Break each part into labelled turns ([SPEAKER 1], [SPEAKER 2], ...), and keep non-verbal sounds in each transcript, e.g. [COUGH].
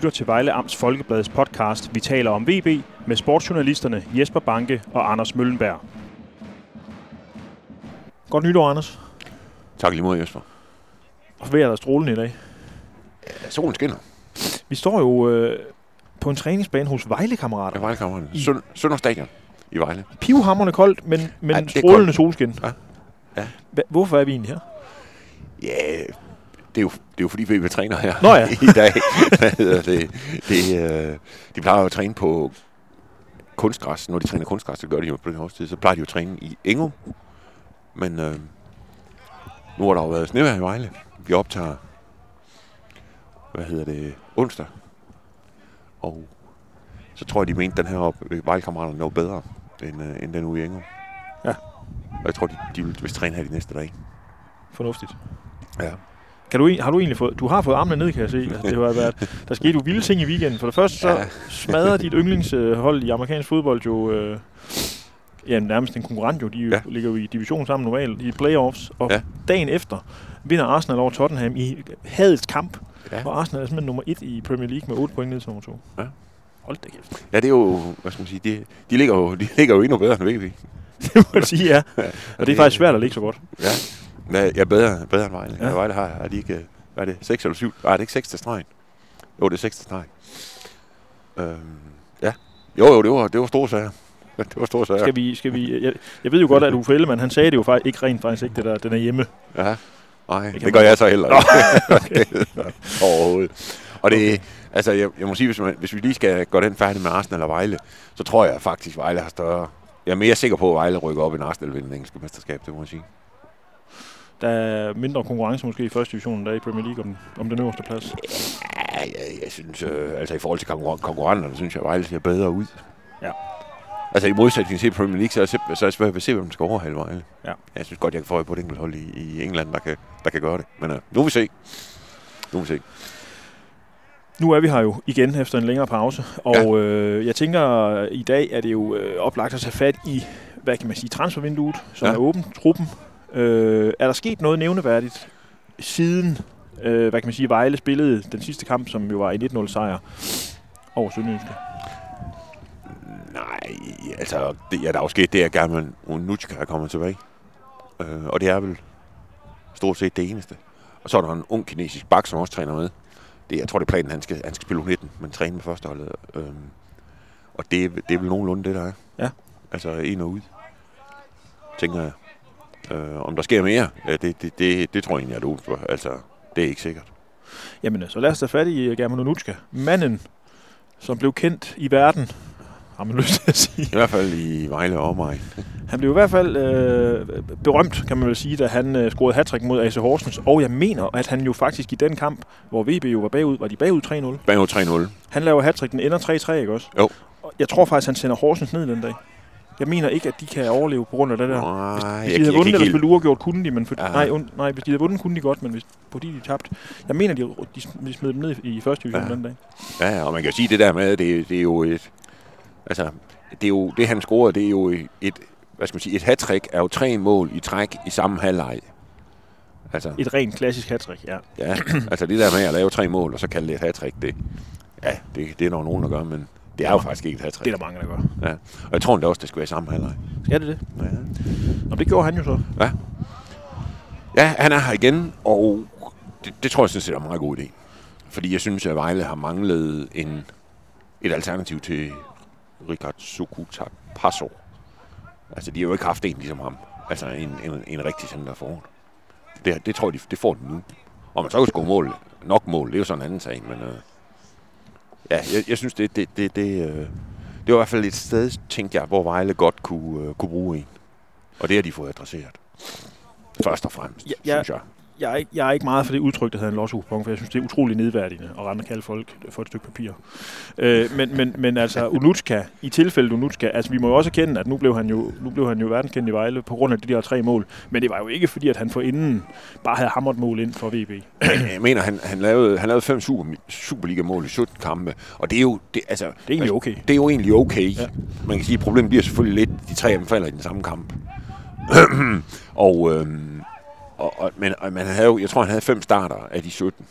[SPEAKER 1] lytter til Vejle Amts Folkebladets podcast Vi taler om VB med sportsjournalisterne Jesper Banke og Anders Møllenberg. Godt nytår, Anders.
[SPEAKER 2] Tak lige mod, Jesper.
[SPEAKER 1] Og vejret er strålende i dag.
[SPEAKER 2] Ja, solen skinner.
[SPEAKER 1] Vi står jo øh, på en træningsbane hos Vejle-kammerater.
[SPEAKER 2] Ja, Vejlekammeren. Søn, Sønder Stadion i Vejle.
[SPEAKER 1] Pivhammerende koldt, men, men
[SPEAKER 2] Ja, er
[SPEAKER 1] strålende
[SPEAKER 2] koldt.
[SPEAKER 1] solskin.
[SPEAKER 2] Ja. Ja.
[SPEAKER 1] Hvorfor er vi egentlig her?
[SPEAKER 2] Ja, det er jo, det er jo fordi, vi træner her
[SPEAKER 1] Nå ja. [LAUGHS]
[SPEAKER 2] i dag. Hvad hedder det? det øh, de plejer jo at træne på kunstgræs. Når de træner kunstgræs, det gør de jo på den årstid, så plejer de jo at træne i Engum. Men øh, nu har der jo været snevejr i Vejle. Vi optager, hvad hedder det, onsdag. Og så tror jeg, de mente, den her op, Vejlekammeraterne var bedre, end, øh, end den ude i Engum.
[SPEAKER 1] Ja.
[SPEAKER 2] Og jeg tror, de, de vil vist træne her de næste dage.
[SPEAKER 1] Fornuftigt.
[SPEAKER 2] Ja.
[SPEAKER 1] Kan du, har du egentlig fået, du har fået armene ned, kan jeg se. Altså, det har været, der skete jo vilde ting i weekenden. For det første så
[SPEAKER 2] Ja.
[SPEAKER 1] smadrer dit yndlingshold i amerikansk fodbold jo øh, ja, nærmest en konkurrent jo. De ja.
[SPEAKER 2] Ja.
[SPEAKER 1] ligger jo i division sammen normalt i playoffs. Og ja.
[SPEAKER 2] Ja.
[SPEAKER 1] dagen efter vinder Arsenal over Tottenham i hadets kamp. Ja.
[SPEAKER 2] Ja.
[SPEAKER 1] Og Arsenal er simpelthen nummer et i Premier League med 8 point ned til nummer 2.
[SPEAKER 2] Ja.
[SPEAKER 1] Hold da kæft.
[SPEAKER 2] Ja, det er jo, hvad skal man sige, de, de, ligger, jo, de ligger jo endnu bedre end VB. [LAUGHS]
[SPEAKER 1] Det må jeg sige, ja. Og det er faktisk svært at ligge så godt.
[SPEAKER 2] Ja, ja, ja bedre, bedre end Vejle.
[SPEAKER 1] Ja.
[SPEAKER 2] Vejle har, har de ikke, hvad er det, 6 eller 7? Nej, er det ikke 6 til stregen? Jo, det er 6 til stregen. Øhm, ja. Jo, jo, det var, det var store sager. [LAUGHS] Det var store sager.
[SPEAKER 1] Skal vi, skal vi, jeg, jeg ved jo godt, at Uffe Ellemann, han sagde det jo faktisk ikke rent faktisk ikke, det der, den er hjemme.
[SPEAKER 2] Ja. Nej,
[SPEAKER 1] Det
[SPEAKER 2] det, gør
[SPEAKER 1] man
[SPEAKER 2] jeg så heller ikke. [LAUGHS] [LAUGHS] Overhovedet. Og det, altså, jeg, jeg må sige, hvis, man, hvis vi lige skal gå den færdig med Arsenal og Vejle, så tror jeg faktisk, Vejle har større... Jeg er mere sikker på, at Vejle rykker op, end Arsenal vinder det engelske mesterskab, det må jeg sige.
[SPEAKER 1] Der er mindre konkurrence måske i første division, der er i Premier League om, om den øverste plads.
[SPEAKER 2] Ja, jeg, jeg synes, øh, altså i forhold til konkurren- konkurrenterne, synes jeg, Vejle ser bedre ud.
[SPEAKER 1] Ja.
[SPEAKER 2] Altså i modsætning til Premier League, så er jeg, simp- så er jeg svært ved at se, hvem der skal overhale Vejle.
[SPEAKER 1] Ja.
[SPEAKER 2] Jeg synes godt, jeg kan få øje på et enkelt hold i, i England, der kan, der kan gøre det. Men øh, nu vil vi se. Nu vil vi se.
[SPEAKER 1] Nu er vi her jo igen efter en længere pause, og ja. øh, jeg tænker, i dag er det jo øh, oplagt at tage fat i, hvad kan man sige, transfervinduet, som. Ja. er åbent, truppen. Øh, er der sket noget nævneværdigt siden, øh, hvad kan man sige, Vejle spillede den sidste kamp, som jo var i 1-0 sejr over Sønderjyske?
[SPEAKER 2] Nej, altså, det, ja, der er jo sket det, at German Unutska er kommet tilbage. Øh, og det er vel stort set det eneste. Og så er der en ung kinesisk bak, som også træner med. Det, jeg tror, det er planen, han skal, han skal spille U19, men træne med førsteholdet. Øh, og det, er- det er vel nogenlunde det, der er.
[SPEAKER 1] Ja.
[SPEAKER 2] Altså ind og ud, tænker jeg. Øh, om der sker mere, ja, det, det, det, det tror jeg egentlig, at det er for. Altså, det er ikke sikkert.
[SPEAKER 1] Jamen, så lad os tage fat i øh, German Onutska. Manden, som blev kendt i verden, har man [LAUGHS] lyst til at sige.
[SPEAKER 2] I hvert fald i Vejle og omegn. [LAUGHS]
[SPEAKER 1] Han blev i hvert fald øh, berømt, kan man vel sige, da han øh, scorede hattrick mod AC Horsens. Og jeg mener, at han jo faktisk i den kamp, hvor VB jo var bagud, var de bagud 3-0.
[SPEAKER 2] Bagud 3-0.
[SPEAKER 1] Han laver hattrick, den ender 3-3, ikke også?
[SPEAKER 2] Jo.
[SPEAKER 1] Og jeg tror faktisk, han sender Horsens ned den dag. Jeg mener ikke, at de kan overleve på grund af det der.
[SPEAKER 2] Nej,
[SPEAKER 1] Hvis de havde vundet eller spillet uafgjort, kunne de, men for, nej, und, nej, hvis de havde vundet, kunne de godt, men hvis, fordi de tabte. Jeg mener, de, de, de smed dem ned i første division
[SPEAKER 2] Ja.
[SPEAKER 1] den dag.
[SPEAKER 2] Ja, og man kan jo sige det der med, det, det er jo et... Altså, det, er jo, det han scorede, det er jo et... Hvad skal man sige? Et hat er jo tre mål i træk i samme halvleg. Altså,
[SPEAKER 1] Et rent klassisk hattrick, ja.
[SPEAKER 2] ja, altså det der med at lave tre mål, og så kalde det et hat det... Ja, det, det er der jo nogen, der gør, men det er jo faktisk ikke et hat
[SPEAKER 1] Det er der mange, der gør.
[SPEAKER 2] Ja. Og jeg tror endda også, det skal være i samme halvleg.
[SPEAKER 1] Skal det det?
[SPEAKER 2] Ja.
[SPEAKER 1] Nå, det gjorde han jo så.
[SPEAKER 2] Ja, han er her igen, og det, det tror jeg sådan set er en meget god idé. Fordi jeg synes, at Vejle har manglet en, et alternativ til Richard Sukuta Passo. Altså, de har jo ikke haft en ligesom ham. Altså, en, en, en rigtig center foran. Det, det tror jeg, de, det får de nu. Og man så kan score mål, nok mål, det er jo sådan en anden sag, men øh, ja, jeg, jeg synes, det, det, det, det, øh, det var i hvert fald et sted, tænkte jeg, hvor Vejle godt kunne, øh, kunne bruge en. Og det har de fået adresseret. Først og fremmest,
[SPEAKER 1] Ja,
[SPEAKER 2] synes jeg.
[SPEAKER 1] Jeg er, ikke, jeg er ikke meget for det udtryk, der hedder en lotto for jeg synes, det er utrolig nedværdigende at rende og kalde folk for et stykke papir. Øh, men, men, men altså, Unutska, i tilfældet Unutska, altså vi må jo også erkende, at nu blev han jo, nu blev han jo verdenskendt i Vejle på grund af de der tre mål. Men det var jo ikke fordi, at han for inden bare havde hamret mål ind for VB. [CLEARS THROAT]
[SPEAKER 2] Jeg mener, han, han, lavede, han lavede fem super, Superliga-mål i 17 kampe, og det er jo, det, altså,
[SPEAKER 1] Det er egentlig okay.
[SPEAKER 2] det er jo egentlig okay.
[SPEAKER 1] Ja.
[SPEAKER 2] Ja. Man kan sige, at problemet bliver selvfølgelig lidt, de tre af dem falder i den samme kamp. [CLEARS THROAT] og, øhm, og, og, men, og man havde jo, jeg tror, han havde fem starter af de 17.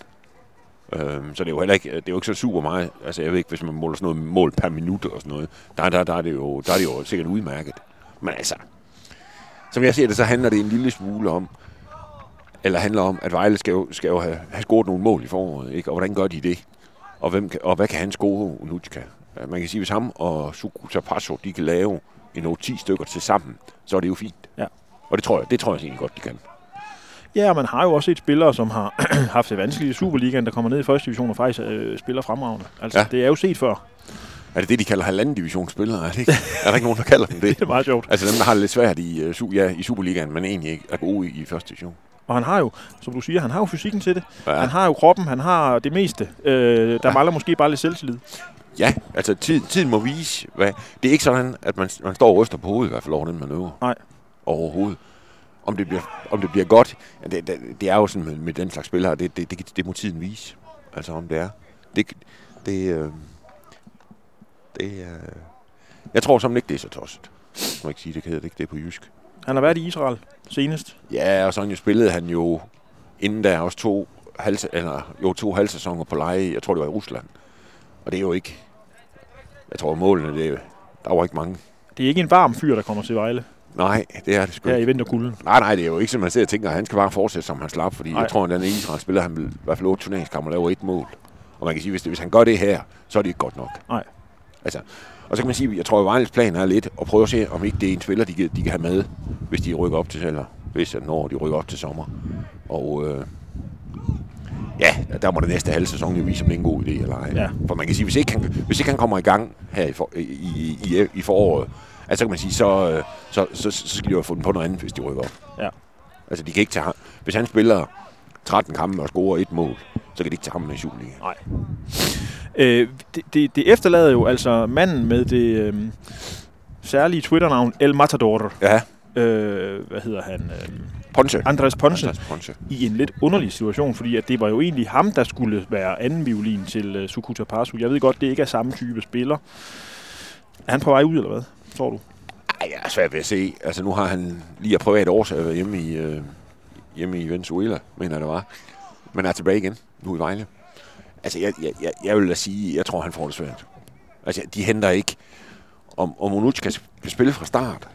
[SPEAKER 2] Øhm, så det er jo heller ikke, det er jo ikke så super meget. Altså jeg ved ikke, hvis man måler sådan noget mål per minut og sådan noget, der, der, der, er, det jo, der er det jo sikkert udmærket. Men altså, som jeg ser det, så handler det en lille smule om, eller handler om, at Vejle skal jo, skal jo have, have scoret nogle mål i foråret, ikke? Og hvordan gør de det? Og, hvem kan, og hvad kan han score, Unutska? Man kan sige, hvis ham og Sukuta Passo, de kan lave en 10 stykker til sammen, så er det jo fint.
[SPEAKER 1] Ja.
[SPEAKER 2] Og det tror jeg, det tror jeg egentlig godt, de kan.
[SPEAKER 1] Ja, man har jo også set spillere, som har [CLEARS THROAT] haft det vanskeligt i Superligaen, der kommer ned i første division og faktisk øh, spiller fremragende. Altså, ja. det er jo set før.
[SPEAKER 2] Er det det, de kalder halvanden divisionsspillere? Er, det ikke? [LAUGHS] er der ikke nogen, der kalder dem det? [LAUGHS]
[SPEAKER 1] det er meget sjovt.
[SPEAKER 2] Altså dem, der har det lidt svært i, uh, ja, i Superligaen, men egentlig ikke er gode i, i første division.
[SPEAKER 1] Og han har jo, som du siger, han har jo fysikken til det. Ja. Han har jo kroppen, han har det meste. Øh, der ja. mangler måske bare lidt selvtillid.
[SPEAKER 2] Ja, altså tid, tiden må vise. Hvad. Det er ikke sådan, at man, man står og ryster på hovedet i hvert fald over den manøvre.
[SPEAKER 1] Nej.
[SPEAKER 2] Overhovedet. Om det bliver, om det bliver godt, det, det, det er jo sådan med, med den slags spillere, det, det, det, det må tiden vise. Altså om det er. Det, det, øh, det øh, jeg tror simpelthen ikke, det er så tosset. Jeg må ikke sige, det hedder det ikke, det er på jysk.
[SPEAKER 1] Han har været i Israel senest.
[SPEAKER 2] Ja, og sådan jo spillede han jo inden der også to, halv, eller, jo, to halvsæsoner på leje, jeg tror det var i Rusland. Og det er jo ikke, jeg tror målene, det, der var ikke mange.
[SPEAKER 1] Det er ikke en varm fyr, der kommer til Vejle.
[SPEAKER 2] Nej, det er det sgu
[SPEAKER 1] Her i vinterkulden.
[SPEAKER 2] Nej, nej, det er jo ikke, som man sidder og tænker, at han skal bare fortsætte, som han slap, fordi nej. jeg tror, at den Israel spiller, han vil i hvert fald otte turneringskammer og laver et mål. Og man kan sige, hvis, det, hvis han gør det her, så er det ikke godt nok.
[SPEAKER 1] Nej.
[SPEAKER 2] Altså, og så kan man sige, jeg tror, at Vejles plan er lidt at prøve at se, om ikke det er en spiller, de kan, de kan have med, hvis de rykker op til, eller hvis når de rykker op til sommer. Og øh, ja, der må det næste halve sæson jo vise, om det er en god idé eller ej.
[SPEAKER 1] Ja.
[SPEAKER 2] For man kan sige, hvis ikke han, hvis ikke han kommer i gang her i, for, i, i, i, i foråret, altså kan man sige, så, øh, så, så, så skal de jo have fundet på noget andet, hvis de rykker op.
[SPEAKER 1] Ja.
[SPEAKER 2] Altså, de kan ikke tage ham. Hvis han spiller 13 kampe og scorer et mål, så kan de ikke tage ham med i Superliga.
[SPEAKER 1] Nej. Øh, det, det, det efterlader jo altså manden med det øh, særlige Twitter-navn El Matador.
[SPEAKER 2] Ja.
[SPEAKER 1] Øh, hvad hedder han? Øh,
[SPEAKER 2] Ponce.
[SPEAKER 1] Andres Ponce,
[SPEAKER 2] Andres Ponce.
[SPEAKER 1] I en lidt underlig situation, fordi at det var jo egentlig ham, der skulle være anden violin til uh, Sukuta Pasu. Jeg ved godt, det ikke er samme type spiller. Er han på vej ud, eller hvad? Tror du?
[SPEAKER 2] Ej, jeg er svært ved at se. Altså, nu har han lige af privat et været hjemme i, øh, hjemme i Venezuela, mener jeg det var. Men er tilbage igen, nu i Vejle. Altså, jeg, jeg, jeg, jeg vil da sige, jeg tror, han får det svært. Altså, de henter ikke, om, om Onuch kan spille fra start,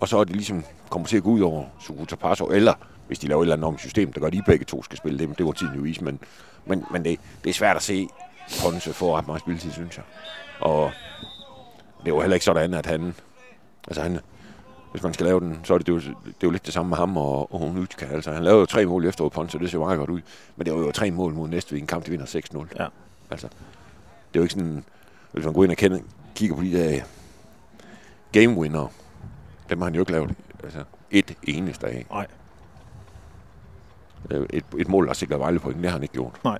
[SPEAKER 2] og så er det ligesom kommer til at gå ud over Sukuta Paso, eller hvis de laver et eller andet om system, der gør, at de begge to skal spille det, det var tiden jo is, men, men, men det, det er svært at se Ponce få ret meget spilletid, synes jeg. Og det er jo heller ikke sådan, at han, altså han, hvis man skal lave den, så er det, det, er jo, det er jo lidt det samme med ham og, og Hunutka. Altså, han lavede jo tre mål efter Ponce, og det ser meget godt ud. Men det var jo tre mål mod næste en kamp, de vinder 6-0.
[SPEAKER 1] Ja.
[SPEAKER 2] Altså, det er jo ikke sådan, hvis man går ind og kender, kigger på de der game winner, dem har han jo ikke lavet altså, et eneste af.
[SPEAKER 1] Nej.
[SPEAKER 2] Et, et mål, der sikrer Vejle på, det har han ikke gjort.
[SPEAKER 1] Nej.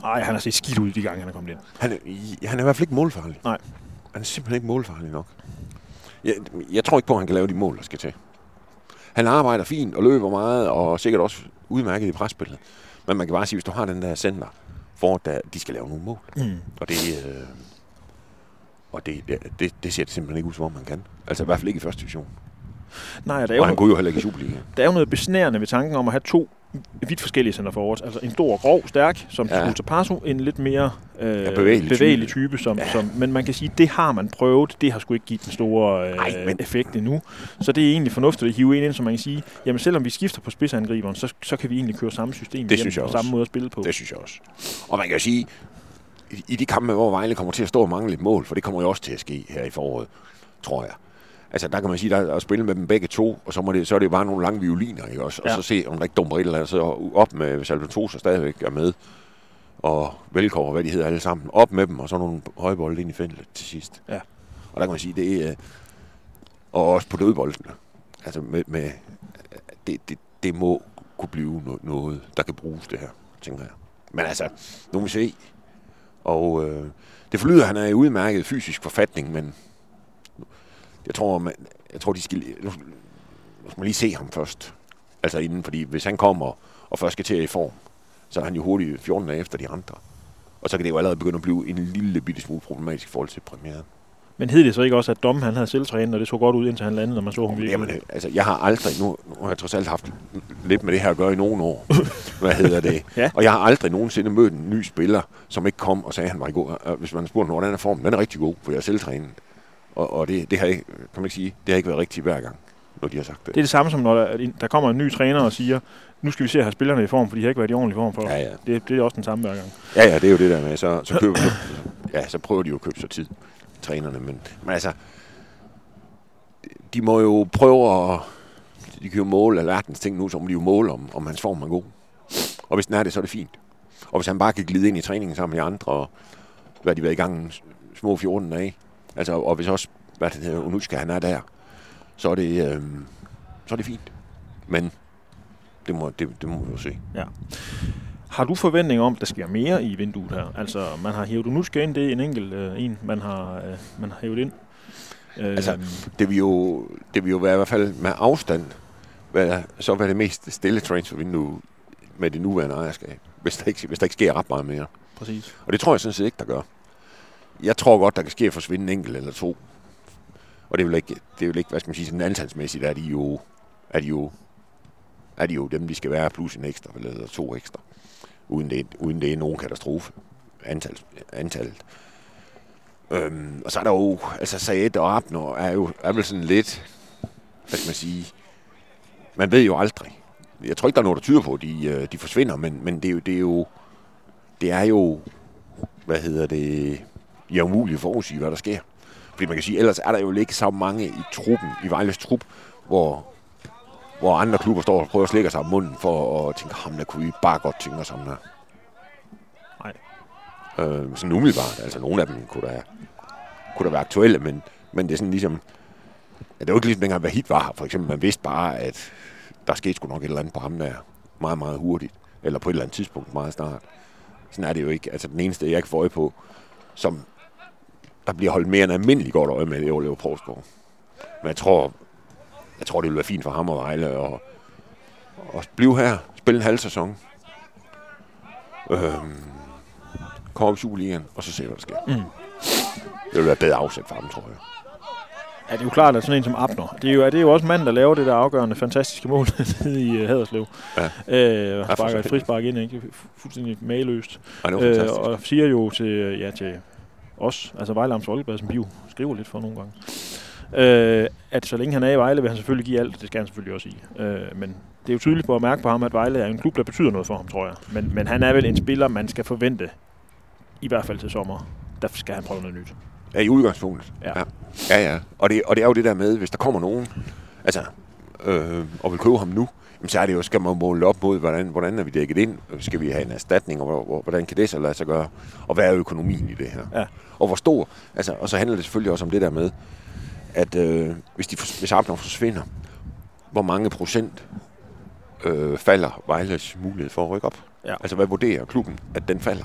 [SPEAKER 1] Nej, han har set skidt ud de gange, han er kommet ind.
[SPEAKER 2] Han han er i hvert fald ikke målfarlig.
[SPEAKER 1] Nej.
[SPEAKER 2] Han er simpelthen ikke målfarlig nok. Jeg, jeg tror ikke på, at han kan lave de mål, der skal til. Han arbejder fint og løber meget, og sikkert også udmærket i presspillet. Men man kan bare sige, hvis du har den der center, for at de skal lave nogle mål.
[SPEAKER 1] Mm.
[SPEAKER 2] Og det, øh, og det, det, det ser det simpelthen ikke ud, som om man kan. Altså i hvert fald ikke i første division.
[SPEAKER 1] Nej, der er
[SPEAKER 2] og
[SPEAKER 1] jo,
[SPEAKER 2] han kunne jo heller ikke i Superligaen.
[SPEAKER 1] Der er jo noget besnærende ved tanken om at have to vidt forskellige center forwards. Altså en stor, grov, stærk, som ja. Paso, en lidt mere øh, ja, bevægelig, bevægelig type. type som, ja. som, men man kan sige, det har man prøvet. Det har sgu ikke givet den store øh, Ej, men... effekt endnu. Så det er egentlig fornuftigt at hive en ind, så man kan sige, jamen selvom vi skifter på spidsangriberen, så, så kan vi egentlig køre samme system
[SPEAKER 2] det jeg
[SPEAKER 1] og
[SPEAKER 2] også.
[SPEAKER 1] samme måde at spille på.
[SPEAKER 2] Det synes jeg også. Og man kan jo sige, i, de kampe, hvor Vejle kommer til at stå og mangle lidt mål, for det kommer jo også til at ske her i foråret, tror jeg altså der kan man sige, der er at spille med dem begge to, og så, må det, så er det bare nogle lange violiner, ikke også? Og ja. så se, om der ikke dumper et eller andet, så op med Salvatore stadigvæk er med, og Velkår, hvad de hedder alle sammen, op med dem, og så nogle højbolde ind i feltet til sidst.
[SPEAKER 1] Ja.
[SPEAKER 2] Og der kan man sige, det er, og også på dødboldene, altså med, med det, det, det må kunne blive noget, der kan bruges det her, tænker jeg. Men altså, nu må vi se. Og øh, det forlyder, at han er i udmærket fysisk forfatning, men jeg tror, man, jeg tror de skal, nu skal man lige se ham først. Altså inden, fordi hvis han kommer og først skal til i form, så er han jo hurtigt 14 dage efter de andre. Og så kan det jo allerede begynde at blive en lille bitte smule problematisk i forhold til premieren.
[SPEAKER 1] Men hed det så ikke også, at Dom han havde selvtrænet, og det så godt ud, indtil han landede, når man så ham
[SPEAKER 2] Jamen, altså, jeg har aldrig, nu, nu har jeg trods alt haft lidt med det her at gøre i nogle år. [LAUGHS] Hvad hedder det?
[SPEAKER 1] Ja.
[SPEAKER 2] Og jeg har aldrig nogensinde mødt en ny spiller, som ikke kom og sagde, at han var i god. Hvis man spurgte, hvordan er formen, den er rigtig god, for jeg er selvtrænet. Og, og det, det, har ikke, kan man ikke sige, det har ikke været rigtigt hver gang, når de har sagt det.
[SPEAKER 1] Det er det samme som, når der, der kommer en ny træner og siger, nu skal vi se at have spillerne i form, for de har ikke været i ordentlig form for.
[SPEAKER 2] Ja, ja.
[SPEAKER 1] Det, det er også den samme hver gang.
[SPEAKER 2] Ja, ja, det er jo det der med, så, så, køber, så, ja, så prøver de jo at købe sig tid, trænerne. Men, men altså, de må jo prøve at, de kan jo måle alverdens ting nu, så må de jo måle, om, om hans form er god. Og hvis den er det, så er det fint. Og hvis han bare kan glide ind i træningen sammen med andre, og hvad de været i gang små 14 dage, altså, og hvis også, hvad det hedder, Unuska, han er der, så er det, øh, så er det fint. Men det må, det, det må vi jo se.
[SPEAKER 1] Ja. Har du forventning om, at der sker mere i vinduet her? Altså, man har hævet Unuska ind, det er en enkelt øh, en, man har, øh, man har hævet ind. Øh,
[SPEAKER 2] Altså, det vil jo, det vil jo være i hvert fald med afstand, hvad, så være det mest stille transfervindue med det nuværende ejerskab, hvis der, ikke, hvis der ikke sker ret meget mere.
[SPEAKER 1] præcis.
[SPEAKER 2] Og det tror jeg sådan set ikke, der gør. Jeg tror godt, der kan ske at forsvinde en enkelt eller to. Og det vil ikke, det vil ikke hvad skal man sige, sådan antalsmæssigt er de jo, er de jo, er de jo dem, de skal være, plus en ekstra, eller to ekstra. Uden det, uden det er nogen katastrofe. Antal, antallet. Øhm, og så er der jo, altså Saed og Abner er jo er vel sådan lidt, hvad skal man sige, man ved jo aldrig. Jeg tror ikke, der er noget, der tyder på, at de, øh, de forsvinder, men, men det, er jo, det er jo, det er jo, hvad hedder det, ja, umuligt at forudsige, hvad der sker. Fordi man kan sige, ellers er der jo ikke så mange i truppen, i Vejles trup, hvor, hvor andre klubber står og prøver at slikke sig om munden for at tænke, ham der kunne vi bare godt tænke os ham der.
[SPEAKER 1] Nej.
[SPEAKER 2] Øh, sådan umiddelbart. Altså, nogle af dem kunne da, kunne da være aktuelle, men, men det er sådan ligesom... Ja, det var ikke ligesom dengang, hvad hit var her, for eksempel. Man vidste bare, at der skete sgu nok et eller andet på ham der meget, meget hurtigt. Eller på et eller andet tidspunkt meget snart. Sådan er det jo ikke. Altså, den eneste, jeg ikke får øje på, som der bliver holdt mere end almindeligt godt øje med, er Oliver Provsgaard. Men jeg tror, jeg tror, det vil være fint for ham og Vejle at, at blive her, spille en halv sæson. Øhm, komme op i Superligaen, og så se, hvad der sker.
[SPEAKER 1] Mm.
[SPEAKER 2] Det vil være bedre afsæt for ham, tror jeg.
[SPEAKER 1] Ja, det er jo klart, at sådan en som Abner, det er jo, det er jo også manden, der laver det der afgørende, fantastiske mål [LAUGHS] nede i uh, Haderslev.
[SPEAKER 2] Ja.
[SPEAKER 1] Øh, sparker et frispark ind, ikke? Fu- Fuldstændig mageløst.
[SPEAKER 2] Ej, det var
[SPEAKER 1] Øh, og siger jo til, øh, ja, til os, altså Vejle Amts Folkeblad, som vi jo skriver lidt for nogle gange, øh, at så længe han er i Vejle, vil han selvfølgelig give alt. Det skal han selvfølgelig også i. Øh, men det er jo tydeligt på at mærke på ham, at Vejle er en klub, der betyder noget for ham, tror jeg. Men, men han er vel en spiller, man skal forvente, i hvert fald til sommer. Der skal han prøve noget nyt.
[SPEAKER 2] Ja, i udgangspunktet.
[SPEAKER 1] Ja.
[SPEAKER 2] ja. ja, ja. Og, det, og det er jo det der med, hvis der kommer nogen, altså, øh, og vil købe ham nu, så er det jo, skal man måle op mod, hvordan, hvordan er vi dækket ind? Skal vi have en erstatning, og hvor- hvor- hvordan kan det så lade sig gøre? Og hvad er økonomien i det her?
[SPEAKER 1] Ja.
[SPEAKER 2] Og hvor stor? Altså, og så handler det selvfølgelig også om det der med, at øh, hvis, de, hvis Abner forsvinder, hvor mange procent øh, falder Vejles mulighed for at rykke op?
[SPEAKER 1] Ja.
[SPEAKER 2] Altså, hvad vurderer klubben, at den falder?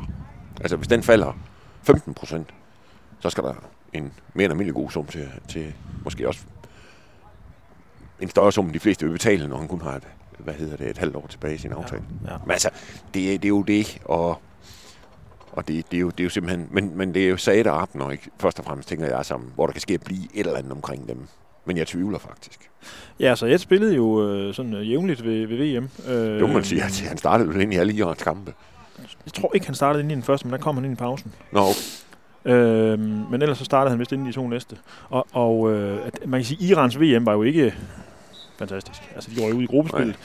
[SPEAKER 2] Altså, hvis den falder 15 procent, så skal der en mere end almindelig god sum til, til måske også en større sum, end de fleste vil betale, når han kun har et, hvad hedder det, et halvt år tilbage i sin aftale.
[SPEAKER 1] Ja.
[SPEAKER 2] Men altså, det, er- det er jo det, og, og det, det, er jo, det er jo simpelthen, men, men det er jo Saad og Abner, ikke? først og fremmest tænker jeg sammen, hvor der kan ske at blive et eller andet omkring dem. Men jeg tvivler faktisk.
[SPEAKER 1] Ja, så jeg spillede jo øh, sådan øh, jævnligt ved, ved VM. Øh,
[SPEAKER 2] må man sige, at han startede jo ind i alle Irans kampe.
[SPEAKER 1] Jeg tror ikke, han startede ind i den første, men der kom han ind i pausen.
[SPEAKER 2] Nå, okay.
[SPEAKER 1] Øhm, men ellers så startede han vist inden de to næste. Og, og øh, at, man kan sige, at Irans VM var jo ikke fantastisk. Altså, de går jo ud i gruppespillet.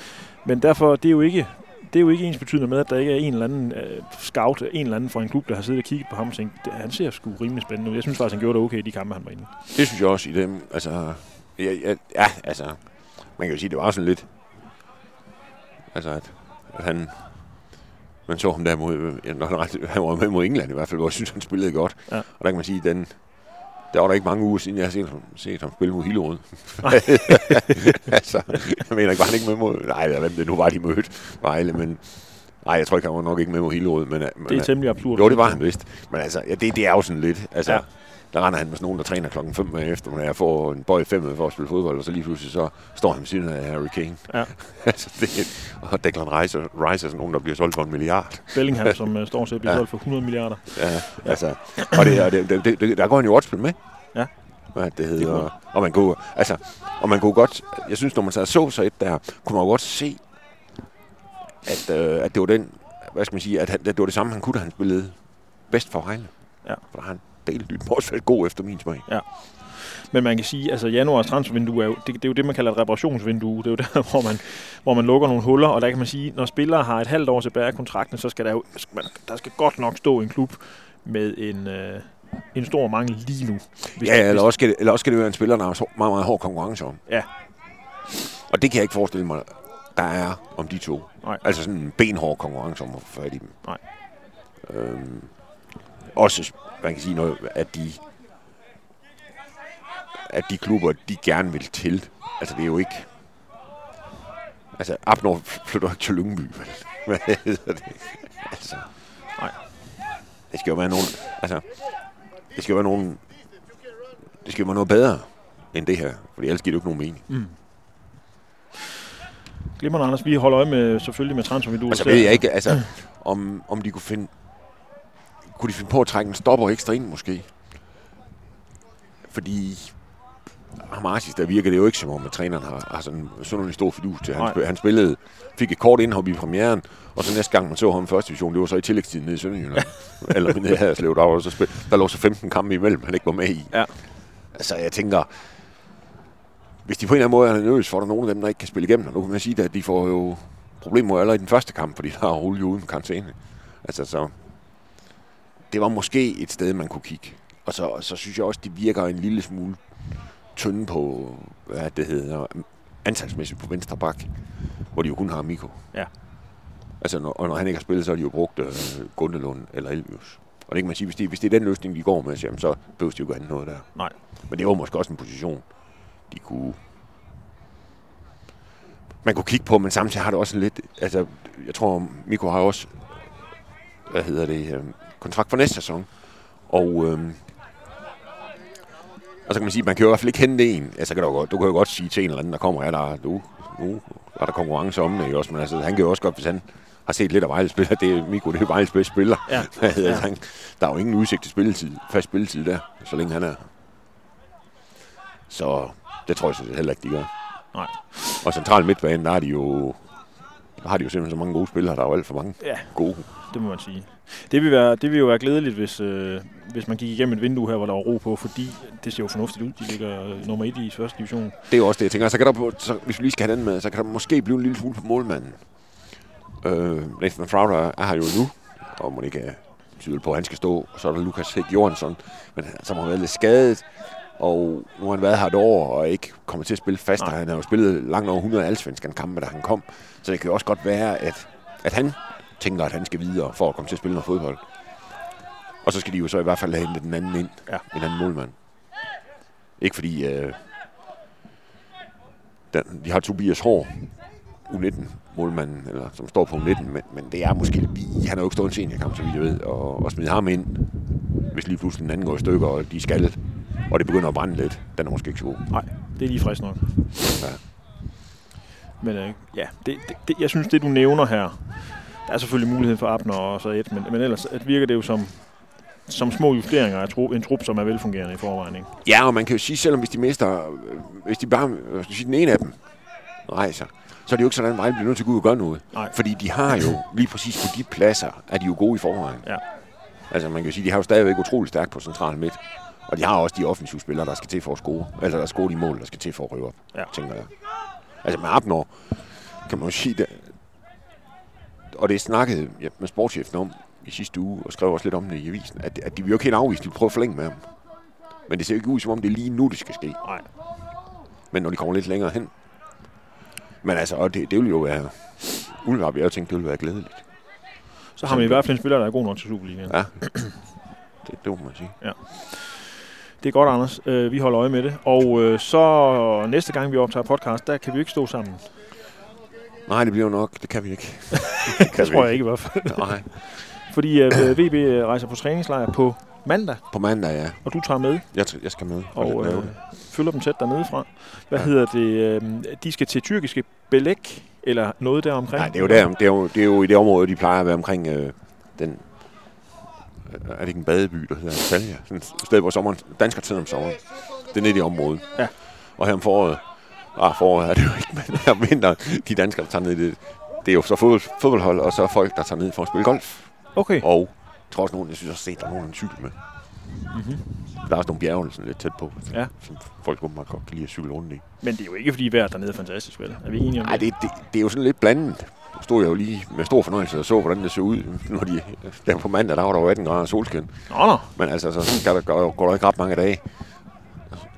[SPEAKER 1] Men derfor, det er jo ikke det er jo ikke ens betydende med, at der ikke er en eller anden øh, scout, en eller anden fra en klub, der har siddet og kigget på ham og tænkt, "Det- han ser sgu rimelig spændende ud. Jeg synes faktisk, han gjorde det okay i de kampe, han var inde.
[SPEAKER 2] Det synes jeg også i dem. Altså, ja, ja, ja, altså, man kan jo sige, det var sådan lidt, altså, at, at han, man så ham der mod, når han var med mod England i hvert fald, hvor jeg synes, han spillede godt.
[SPEAKER 1] Ja.
[SPEAKER 2] Og der kan man sige, den, der var der ikke mange uger siden, jeg har set ham, set ham spille mod Hillerød. [LAUGHS] altså, jeg mener ikke, var han ikke med mod, nej, hvem det nu var, de mødte Vejle, men nej, jeg tror ikke, han var nok ikke med mod Hillerød, men, men
[SPEAKER 1] Det er temmelig absurd.
[SPEAKER 2] jo, det var han vist. Men altså, ja, det, det er jo sådan lidt. Altså,
[SPEAKER 1] Ja.
[SPEAKER 2] Ja. Der render han med sådan nogen, der træner klokken 5 efter, når jeg får en bøj 5 for at spille fodbold, og så lige pludselig så står han ved siden af Harry Kane.
[SPEAKER 1] Ja. [LAUGHS]
[SPEAKER 2] altså, det, og Declan Rice, Rice er sådan nogen, der bliver solgt for en milliard.
[SPEAKER 1] Bellingham, som uh, står til at blive
[SPEAKER 2] Ja.
[SPEAKER 1] solgt for 100 milliarder.
[SPEAKER 2] Ja, altså, og, det, og det, det, det, det, der går han jo også med.
[SPEAKER 1] Ja.
[SPEAKER 2] Hvad det hedder. Det og man kunne, altså, og man kunne godt, jeg synes, når man så så et der, kunne man godt se, at, øh, at det var den, hvad skal man sige, at, han, at det var det samme, han kunne, da han spillede bedst for Vejle.
[SPEAKER 1] Ja.
[SPEAKER 2] For der han delt dybt Morsfeldt god efter min smag.
[SPEAKER 1] Men man kan sige, altså januars transfervindue er jo, det, det er jo det, man kalder et reparationsvindue. Det er jo der, [LAUGHS] hvor man, hvor man lukker nogle huller, og der kan man sige, når spillere har et halvt år tilbage af kontrakten, så skal der jo, skal man, der skal godt nok stå en klub med en, øh, en stor mangel lige nu. Hvis,
[SPEAKER 2] Ja, eller også, skal det, eller også skal det være en spiller, der har så meget, meget hård konkurrence om.
[SPEAKER 1] Ja.
[SPEAKER 2] Og det kan jeg ikke forestille mig, der er om de to.
[SPEAKER 1] Nej.
[SPEAKER 2] Altså sådan en benhård konkurrence om at få fat i dem.
[SPEAKER 1] Nej.
[SPEAKER 2] Øhm, også, man kan sige noget, at de, at de klubber, de gerne vil til. Altså, det er jo ikke... Altså, Abnor flytter ikke til Lyngby, vel? [LAUGHS] Hvad hedder det? Altså,
[SPEAKER 1] Nej.
[SPEAKER 2] det skal jo være nogen... Altså, det skal jo være nogen... Det skal jo være noget bedre end det her, for ellers giver det jo ikke nogen mening.
[SPEAKER 1] Mm. Glimrende, Anders. Vi holder øje med, selvfølgelig med transfervinduet.
[SPEAKER 2] Og så ved jeg ikke, altså, om, om de kunne finde... Kunne de finde på at trække en stopper ekstra ind, måske? Fordi Hamarsis, der virker det jo ikke som om, at træneren har, har sådan, sådan en stor fidus til. Han, spil, han spillede, fik et kort indhop i premieren, og så næste gang man så ham i første division, det var så i tillægstiden nede i Sønderjylland. [LAUGHS] eller nede i Haderslev, der, var så spil, der lå så 15 kampe imellem, han ikke var med i.
[SPEAKER 1] Ja.
[SPEAKER 2] Altså, jeg tænker, hvis de på en eller anden måde er nervøse for, at der er nogen af dem, der ikke kan spille igennem, og nu kan man sige, at de får jo problemer allerede i den første kamp, fordi der er jo uden karantæne. Altså, så det var måske et sted, man kunne kigge. Og så, så synes jeg også, de virker en lille smule tynde på, hvad det hedder, antalsmæssigt på venstre bak, hvor de jo kun har Miko.
[SPEAKER 1] Ja.
[SPEAKER 2] Altså, når, og når han ikke har spillet, så har de jo brugt øh, Gundelund eller Elvius. Og det kan man sige, hvis det, hvis det er den løsning, de går med, så, jamen, så behøver de jo ikke andet noget der.
[SPEAKER 1] Nej.
[SPEAKER 2] Men det var måske også en position, de kunne... Man kunne kigge på, men samtidig har det også lidt... Altså, jeg tror, Miko har også... Hvad hedder det? Kontrakt for næste sæson. Og... Øh, og så kan man sige, man kan jo i hvert fald ikke hente en. Altså, kan du, godt, du kan jo godt sige til en eller anden, der kommer, ja, der, er- nu, er der konkurrence om det, også? Men altså, han kan jo også godt, hvis han har set lidt af Vejle spiller, det er Miko, det er Vejles bedste spiller.
[SPEAKER 1] Ja. [LAUGHS]
[SPEAKER 2] Hedder
[SPEAKER 1] Ja.
[SPEAKER 2] Han, der er jo ingen udsigt til spilletid, fast spilletid der, så længe han er. Så det tror jeg så heller ikke, de gør.
[SPEAKER 1] Nej.
[SPEAKER 2] Og central midtbanen, der har de jo har de jo simpelthen så mange gode spillere, der er jo alt for mange
[SPEAKER 1] Ja,
[SPEAKER 2] gode.
[SPEAKER 1] det må man sige. Det vil, være, det vil jo være glædeligt, hvis, øh, hvis man gik igennem et vindue her, hvor der var ro på, fordi det ser jo fornuftigt ud. De ligger øh, nummer et i første division.
[SPEAKER 2] Det er jo også det, jeg tænker. Så kan der, på, så, hvis vi lige skal have den med, så kan der måske blive en lille smule på målmanden. Øh, Nathan Frauder er her jo nu, og man ikke er tydeligt på, at han skal stå. Og så er der Lukas Hæk Jørgensen, men han- som har været lidt skadet. Og nu har han været her et år og ikke kommet til at spille fast.
[SPEAKER 1] Nej.
[SPEAKER 2] og Han har jo spillet langt over 100 alsvenskerne kampe, da han kom. Så det kan jo også godt være, at, at han tænker, at han skal videre for at komme til at spille noget fodbold. Og så skal de jo så i hvert fald have hentet den anden ind.
[SPEAKER 1] Ja.
[SPEAKER 2] En anden målmand. Ikke fordi... Øh, den, de har Tobias Hård, U19 målmanden, eller som står på U19, men, men det er måske lige, han har jo ikke stået en seniorkamp, så vidt jeg ved, og, og smide ham ind, hvis lige pludselig den anden går i stykker, og de skal, og det begynder at brænde lidt, den er måske ikke så god.
[SPEAKER 1] Nej, det er lige frisk nok.
[SPEAKER 2] Ja.
[SPEAKER 1] Men øh, ja, det, det, det, jeg synes, det du nævner her, der er selvfølgelig mulighed for Abner og så et, men, men ellers at virker det jo som, som små justeringer af tro, en trup, som er velfungerende i forvejen. Ikke?
[SPEAKER 2] Ja, og man kan jo sige, selvom hvis de mister, hvis de bare, øh, skal sige, den ene af dem rejser, så er det jo ikke sådan, at Vejle bliver nødt til at gå ud og gøre noget.
[SPEAKER 1] Nej.
[SPEAKER 2] Fordi de har jo, lige præcis på de pladser, er de jo gode i forvejen.
[SPEAKER 1] Ja.
[SPEAKER 2] Altså man kan jo sige, de har jo stadigvæk utrolig stærkt på central midt. Og de har også de offensive spillere, der skal til for at score. Eller der score de mål, der skal til for at rykke op,
[SPEAKER 1] Ja.
[SPEAKER 2] tænker jeg. Altså med Abner, kan man jo sige, det, og det snakkede jeg med sportschefen om i sidste uge, og skrev også lidt om det i avisen, at, at de vil jo ikke helt afvise, de vil prøve at forlænge med ham. Men det ser jo ikke ud, som om det er lige nu, det skal ske.
[SPEAKER 1] Nej.
[SPEAKER 2] Men når de kommer lidt længere hen. Men altså, og det, det vil jo være... Umiddelbart vil jeg jo tænke, det vil være glædeligt.
[SPEAKER 1] Så har man i hvert fald en spiller, der er god nok til Superligaen.
[SPEAKER 2] Ja. Det, det må man sige.
[SPEAKER 1] Det er godt, Anders. Øh, vi holder øje med det. Og øh, så næste gang, vi optager podcast, der kan vi ikke stå sammen.
[SPEAKER 2] Nej, det bliver nok. Det kan vi ikke. [LAUGHS]
[SPEAKER 1] Det tror jeg ikke i hvert fald.
[SPEAKER 2] Nej.
[SPEAKER 1] Fordi øh, VB rejser på træningslejr på mandag,
[SPEAKER 2] På mandag, ja.
[SPEAKER 1] og du tager med
[SPEAKER 2] Jeg, jeg skal med.
[SPEAKER 1] og
[SPEAKER 2] lidt
[SPEAKER 1] øh, følger dem tæt dernede fra. Hvad
[SPEAKER 2] Ja.
[SPEAKER 1] hedder det? Øh, de skal til tyrkiske belæg, eller noget der omkring?
[SPEAKER 2] Nej, det er jo der. Det er jo, det er jo i det område, de plejer at være omkring øh, den... Er det ikke en badeby, der hedder Antalya? Sådan et sted, hvor sommeren, dansker tid om sommeren. Det er nede i det område.
[SPEAKER 1] Ja.
[SPEAKER 2] Og her om foråret, ah, foråret er det jo ikke, men her om vinteren, de danskere, der tager ned i det, det er jo så fodbold, fodboldhold, og så folk, der tager ned for at spille golf.
[SPEAKER 1] Okay.
[SPEAKER 2] Og jeg tror også nogen, jeg synes også set, der er nogen, der cykel med.
[SPEAKER 1] Mm-hmm.
[SPEAKER 2] Der er også nogle bjerge sådan lidt tæt på,
[SPEAKER 1] Ja.
[SPEAKER 2] som folk åbenbart godt kan lide at cykle rundt i.
[SPEAKER 1] Men det er jo ikke, fordi vejret dernede er fantastisk, vel? Er vi enige om
[SPEAKER 2] Nej, det, det, det er jo sådan lidt blandet. Nu stod jeg jo lige med stor fornøjelse og så, hvordan det så ud, når de, der på mandag, der var der jo 18 grader skin.
[SPEAKER 1] Nå, nå.
[SPEAKER 2] Men altså, så skal der, går, går der ikke ret mange dage.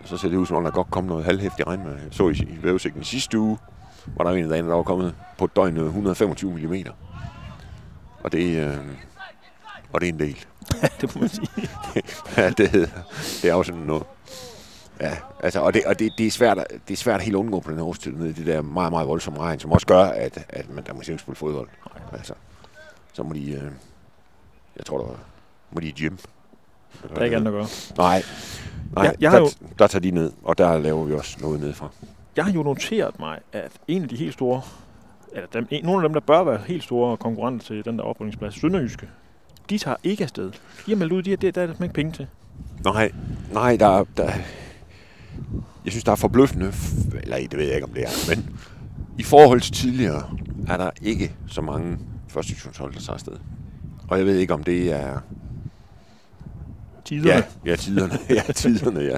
[SPEAKER 2] Så ser det ud, som om der godt kommer noget halvhæftig regn. med. Jeg så i, i vævesigten sidste uge, var der en af dagene, der var kommet på et døgn 125 mm. Og det, øh, og det er en del.
[SPEAKER 1] Det må man sige. [LAUGHS]
[SPEAKER 2] ja, det, det er jo sådan noget. Ja, altså, og, det, og det, det, er svært, det er svært at helt undgå på den her årstid, nede i det der meget, meget voldsomme regn, som også gør, at, at man der må ikke spille fodbold. Altså, så må de, øh, jeg tror, der må de i gym.
[SPEAKER 1] Der er ikke andet at gøre.
[SPEAKER 2] Nej, nej
[SPEAKER 1] Jeg- jeg har
[SPEAKER 2] der,
[SPEAKER 1] jo-
[SPEAKER 2] der tager de ned, og der laver vi også noget nedefra.
[SPEAKER 1] Jeg har jo noteret mig, at en af de helt store, eller dem, en, nogle af dem, der bør være helt store konkurrenter til den der oprykningsplads, Sønderjyske, de tager ikke afsted. De har meldt ud, de har, det, der er der ikke penge til.
[SPEAKER 2] Nej, nej, der, der, jeg synes, der er forbløffende, eller det ved jeg ikke, om det er, men i forhold til tidligere, er der ikke så mange første divisionshold, der tager afsted. Og jeg ved ikke, om det er...
[SPEAKER 1] Tiderne.
[SPEAKER 2] Ja, ja, tiderne. [LAUGHS] ja, tiderne, ja.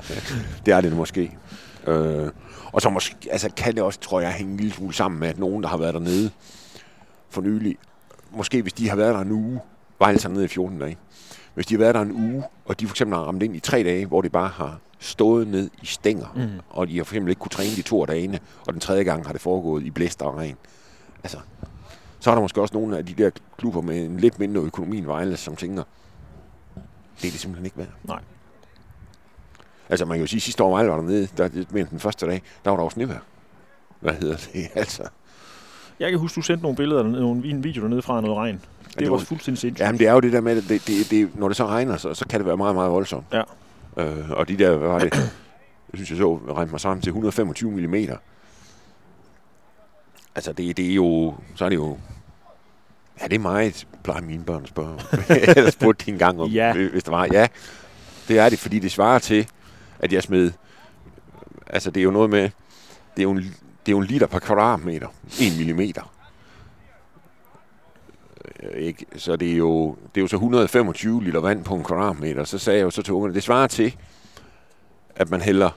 [SPEAKER 2] Det er det måske. Øh, og så måske, altså, kan det også, tror jeg, hænge en lille smule sammen med, at nogen, der har været dernede for nylig, måske hvis de har været der en uge, var altså nede i 14 dage, hvis de har været der en uge, og de for eksempel har ramt ind i tre dage, hvor de bare har stået ned i stænger,
[SPEAKER 1] Mm.
[SPEAKER 2] og de har for eksempel ikke kunne træne de to af dagene, og den tredje gang har det foregået i blæst og regn. Altså, så er der måske også nogle af de der klubber med en lidt mindre økonomi end Vejle, som tænker, det er det simpelthen ikke værd.
[SPEAKER 1] Nej.
[SPEAKER 2] Altså, man kan jo sige, at sidste år Vejle var dernede, der, men den første dag, der var der også snevejr. Hvad hedder det? [LAUGHS] Altså,
[SPEAKER 1] Jeg kan huske, du sendte nogle billeder, nogle, en video dernede fra noget regn. Det, var
[SPEAKER 2] var-
[SPEAKER 1] fuldstændig sindssygt.
[SPEAKER 2] Jamen, det er jo det der med, at det, det, det, når det så regner, så, så kan det være meget, meget voldsomt.
[SPEAKER 1] Ja.
[SPEAKER 2] Øh, og de der, hvad var det? Jeg synes, jeg så, regnede mig sammen til 125 mm. Altså, det, det er jo, så er det jo, ja, det er meget, plejer mine børn at spørge. [LAUGHS] Eller spurgte de en gang om,
[SPEAKER 1] Ja.
[SPEAKER 2] hvis der var. Ja, det er det, fordi det svarer til, at jeg smed, altså det er jo noget med, det er jo en, det er jo en liter per kvadratmeter, 1 millimeter. Øh, Ikke? Så det er, jo, det er jo så 125 liter vand på en kvadratmeter. Så sagde jeg jo så til ungerne, det svarer til, at man hælder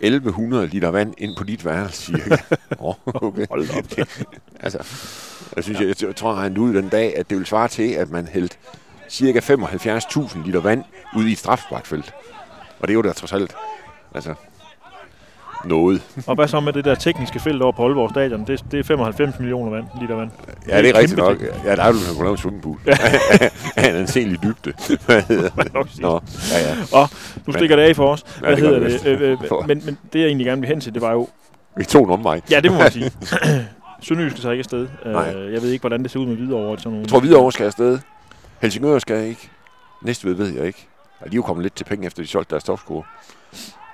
[SPEAKER 2] 1100 liter vand ind på dit værelse, cirka. [LAUGHS] oh, okay.
[SPEAKER 1] Hold op. [LAUGHS]
[SPEAKER 2] altså, jeg synes, ja. jeg, jeg tror, han ud den dag, at det vil svare til, at man hældte cirka 75.000 liter vand ud i et strafsparkfelt. Og det er jo da trods alt, altså, noget.
[SPEAKER 1] Og hvad så med det der tekniske felt over på Aalborg Stadion? Det, det er 95 millioner vand, liter vand.
[SPEAKER 2] Ja, det er rigtigt
[SPEAKER 1] kæmpe
[SPEAKER 2] nok. Ja, der er du kunne lave en swimmingpool. Af [LAUGHS] en anselig dybde. [LAUGHS] Det? Nå, ja, ja.
[SPEAKER 1] Nu stikker det af for os. Hvad
[SPEAKER 2] det gør
[SPEAKER 1] hedder
[SPEAKER 2] det
[SPEAKER 1] det? Øh, øh, men, men det, jeg egentlig gerne vil hen til, det var jo...
[SPEAKER 2] Vi tog en omvej.
[SPEAKER 1] Ja, det må man sige. [LAUGHS] [CLEARS THROAT] Sønderjyske tager ikke afsted.
[SPEAKER 2] Nej.
[SPEAKER 1] Øh, jeg ved ikke, hvordan det ser ud med over sådan nogle...
[SPEAKER 2] Jeg tror, Hvidovre skal afsted. Helsingør skal ikke. Næstved ved jeg ikke. Ja, de er jo kommet lidt til penge, efter de solgte deres topscore.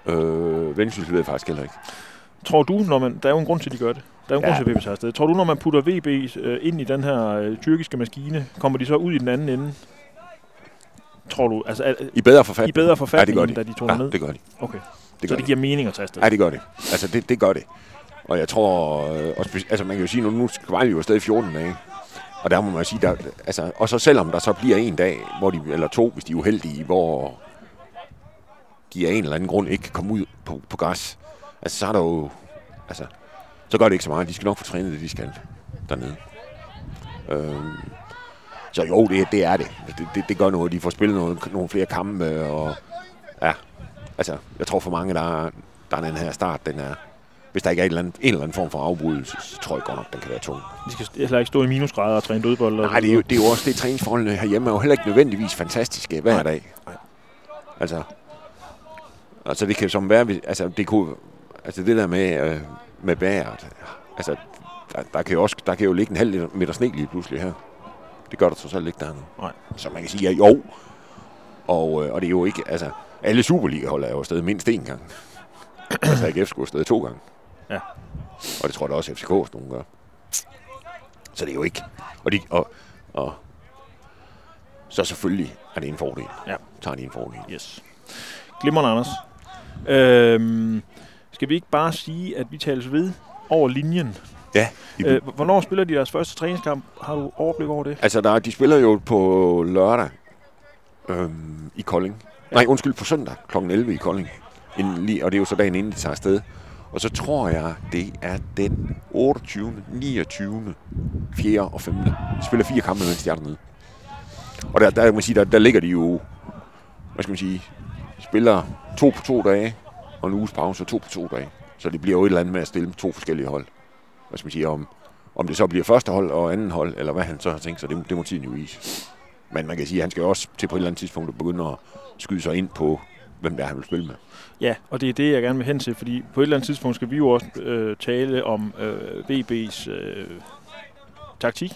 [SPEAKER 2] Øh, Vendsyssel ved jeg faktisk heller ikke.
[SPEAKER 1] Tror du, når man... Der er jo en grund til, at de gør det. Der er jo en
[SPEAKER 2] Ja.
[SPEAKER 1] grund til, at VB tager afsted. Tror du, når man putter VB øh, ind i den her øh, tyrkiske maskine, kommer de så ud i den anden ende? Tror du? Altså, er,
[SPEAKER 2] I bedre forfatning.
[SPEAKER 1] i bedre forfatning,
[SPEAKER 2] Ja, det
[SPEAKER 1] end
[SPEAKER 2] gør
[SPEAKER 1] da de tog ja, ned?
[SPEAKER 2] det gør de.
[SPEAKER 1] Okay.
[SPEAKER 2] Det
[SPEAKER 1] så det
[SPEAKER 2] de.
[SPEAKER 1] giver mening at tage afsted?
[SPEAKER 2] Ja, det gør det. Altså, det, det gør det. Og jeg tror, øh, og altså man kan jo sige, nu, nu skal Vejle jo afsted i 14 dage. Og der må man sige, der, altså, og så selvom der så bliver en dag, hvor de, eller to, hvis de er uheldige, hvor de af en eller anden grund ikke kan komme ud på, på græs, altså så er der jo, altså, så gør det ikke så meget. De skal nok få trænet det, de skal dernede. Øhm, så jo, det, det er det. det. Det, det gør noget. De får spillet noget, nogle flere kampe, og ja, altså, jeg tror for mange, der er, der er den her start, den er, hvis der ikke er en eller anden, en eller anden form for afbrydelse, så tror jeg godt nok, den kan være tung.
[SPEAKER 1] De skal heller ikke stå i minusgrader og træne dødbold?
[SPEAKER 2] Nej, det er, jo, det er jo også det, træningsforholdene herhjemme er jo heller ikke nødvendigvis fantastiske hver dag. Altså, altså det kan som være, altså det kunne, altså det der med, øh, med vejret, altså der, der, kan jo også, der kan jo ligge en halv meter sne lige pludselig her. Det gør der trods alt ikke dernede.
[SPEAKER 1] Nej.
[SPEAKER 2] Så man kan sige, ja jo, og, øh, og det er jo ikke, altså alle Superliga-hold er jo afsted mindst én gang. [CLEARS THROAT] altså AGF skulle afsted to gange.
[SPEAKER 1] Ja.
[SPEAKER 2] Og det tror jeg da også FCK nogen gør. Så det er jo ikke, og, de, og, og så selvfølgelig er det en fordel.
[SPEAKER 1] Ja.
[SPEAKER 2] Tager de en fordel.
[SPEAKER 1] Yes. Glimrende, Anders. Øhm, skal vi ikke bare sige, at vi tales ved over linjen.
[SPEAKER 2] Ja.
[SPEAKER 1] Øh, hvornår spiller de deres første træningskamp? Har du overblik over det?
[SPEAKER 2] Altså, der, de spiller jo på lørdag øhm, i Kolding. Ja. Nej, undskyld, på søndag kl. 11 i Kolding. Inden, lige, og det er jo så dagen inden, de tager afsted. Og så tror jeg, det er den 28., 29., 4. og 5. De spiller fire kampe, mens de er dernede. Og der, der, man sige, der, der ligger de jo, hvad skal man sige, spiller to på to dage, og en uges pause, og to på to dage. Så det bliver jo et eller andet med at stille to forskellige hold. Hvad skal man sige, om, om det så bliver første hold og anden hold, eller hvad han så har tænkt sig, det, det må tiden jo vise. Men man kan sige, at han skal også til på et eller andet tidspunkt begynde at skyde sig ind på, hvem det er, han vil spille med.
[SPEAKER 1] Ja, og det er det, jeg gerne vil hen til, fordi på et eller andet tidspunkt skal vi jo også øh, tale om øh, VB's øh, taktik.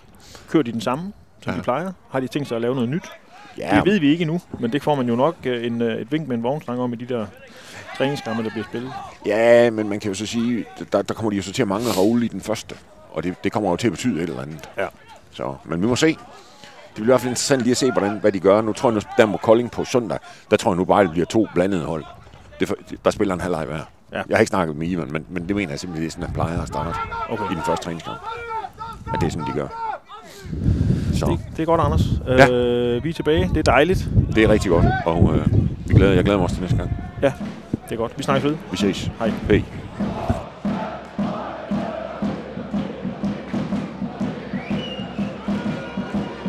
[SPEAKER 1] Kører de den samme, som.
[SPEAKER 2] Ja.
[SPEAKER 1] de plejer? Har de tænkt sig at lave noget nyt?
[SPEAKER 2] Ja,
[SPEAKER 1] Det ved vi ikke endnu, men det får man jo nok øh, en, øh, et vink med en vognstang om i de der træningskampe, der bliver spillet.
[SPEAKER 2] ja, men man kan jo så sige, der, der kommer de jo så til at mangle Raoul i den første. Og det, det kommer jo til at betyde et eller andet.
[SPEAKER 1] Ja.
[SPEAKER 2] Så, men vi må se. Det bliver i hvert fald interessant lige at se, hvordan, hvad de gør. Nu tror jeg, nu, der må Kolding på søndag, der tror jeg nu bare, det bliver to blandede hold. Det, er for- der spiller en halvleg hver.
[SPEAKER 1] Ja.
[SPEAKER 2] Jeg har ikke snakket med Ivan, men, men det mener jeg simpelthen, det er sådan, han plejer at starte
[SPEAKER 1] Okay.
[SPEAKER 2] i den første træningskamp. At det er sådan, de gør. Så
[SPEAKER 1] Det, det er godt, Anders.
[SPEAKER 2] Ja.
[SPEAKER 1] Øh, vi er tilbage. Det er dejligt.
[SPEAKER 2] det er rigtig godt, og øh, vi glæder, jeg glæder mig også til næste gang.
[SPEAKER 1] Det er godt. Vi snakkes ved.
[SPEAKER 2] Vi ses.
[SPEAKER 1] Hej.
[SPEAKER 2] Hej.